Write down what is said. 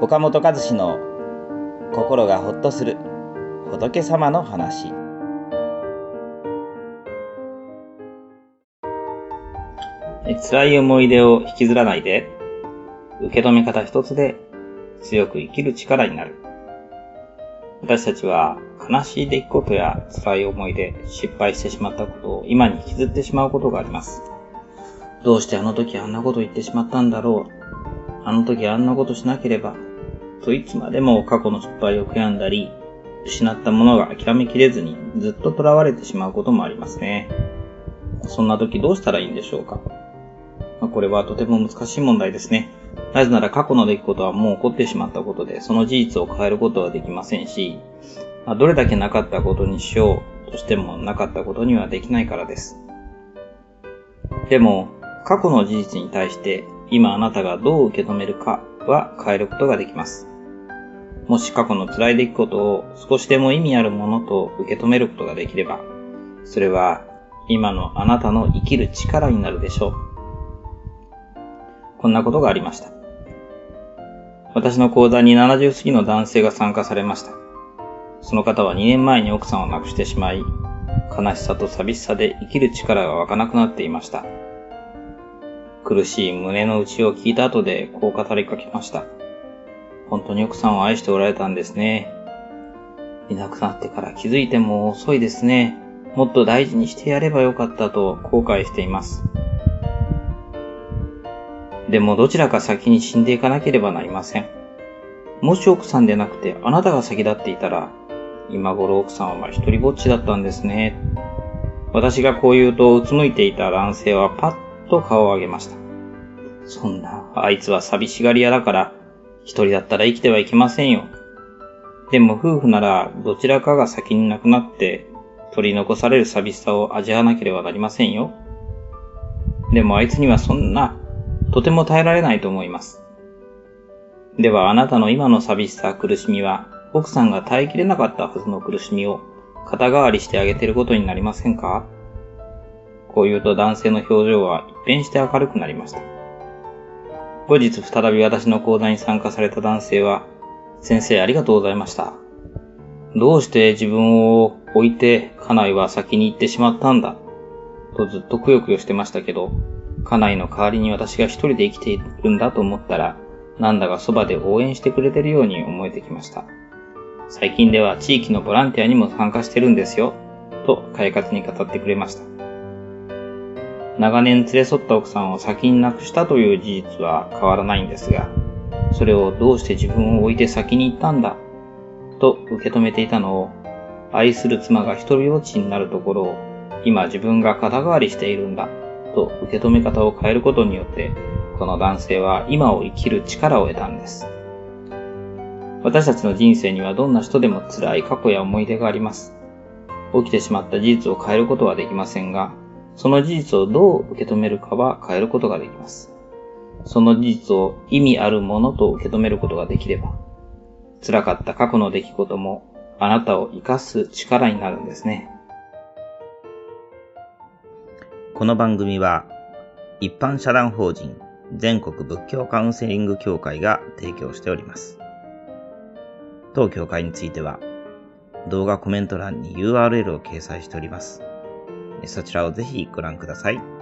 岡本和志の心がほっとする仏様の話辛い思い出を引きずらないで受け止め方一つで強く生きる力になる私たちは悲しい出来事や辛い思いで失敗してしまったことを今に引きずってしまうことがあります。どうしてあの時あんなこと言ってしまったんだろう。あの時あんなことしなければ。といつまでも過去の失敗を悔やんだり、失ったものが諦めきれずにずっと囚われてしまうこともありますね。そんな時どうしたらいいんでしょうか？まあ、これはとても難しい問題ですね。なぜなら過去の出来事はもう起こってしまったことで、その事実を変えることはできませんし、まあ、どれだけなかったことにしようとしてもなかったことにはできないからです。でも、過去の事実に対して今あなたがどう受け止めるかは変えることができます。もし過去の辛い出来事を少しでも意味あるものと受け止めることができれば、それは今のあなたの生きる力になるでしょう。こんなことがありました。私の講座に70過ぎの男性が参加されました。その方は2年前に奥さんを亡くしてしまい、悲しさと寂しさで生きる力が湧かなくなっていました。苦しい胸の内を聞いた後でこう語りかけました。本当に奥さんを愛しておられたんですね。いなくなってから気づいても遅いですね。もっと大事にしてやればよかったと後悔しています。でもどちらか先に死んでいかなければなりません。もし奥さんでなくてあなたが先立っていたら、今頃奥さんは一人ぼっちだったんですね。私がこう言うとうつむいていた男性はパッと顔を上げました。そんな、あいつは寂しがり屋だから、一人だったら生きてはいけませんよ。でも夫婦ならどちらかが先に亡くなって取り残される寂しさを味わわなければなりませんよ。でもあいつにはそんな、とても耐えられないと思います。ではあなたの今の寂しさ、苦しみは奥さんが耐えきれなかったはずの苦しみを肩代わりしてあげていることになりませんか？こう言うと男性の表情は変して明るくなりました。後日再び私の講座に参加された男性は、先生ありがとうございました。どうして自分を置いて家内は先に行ってしまったんだ？とずっとくよくよしてましたけど、家内の代わりに私が一人で生きているんだと思ったら、なんだかそばで応援してくれてるように思えてきました。最近では地域のボランティアにも参加してるんですよ、と快活に語ってくれました。長年連れ添った奥さんを先に亡くしたという事実は変わらないんですが、それをどうして自分を置いて先に行ったんだ、と受け止めていたのを、愛する妻が一人ぼっちになるところを、今自分が肩代わりしているんだ、と受け止め方を変えることによって、この男性は今を生きる力を得たんです。私たちの人生にはどんな人でも辛い過去や思い出があります。起きてしまった事実を変えることはできませんが、その事実をどう受け止めるかは変えることができます。その事実を意味あるものと受け止めることができれば、辛かった過去の出来事もあなたを生かす力になるんですね。この番組は、一般社団法人全国仏教カウンセリング協会が提供しております。当協会については、動画コメント欄に URL を掲載しております。そちらをぜひご覧ください。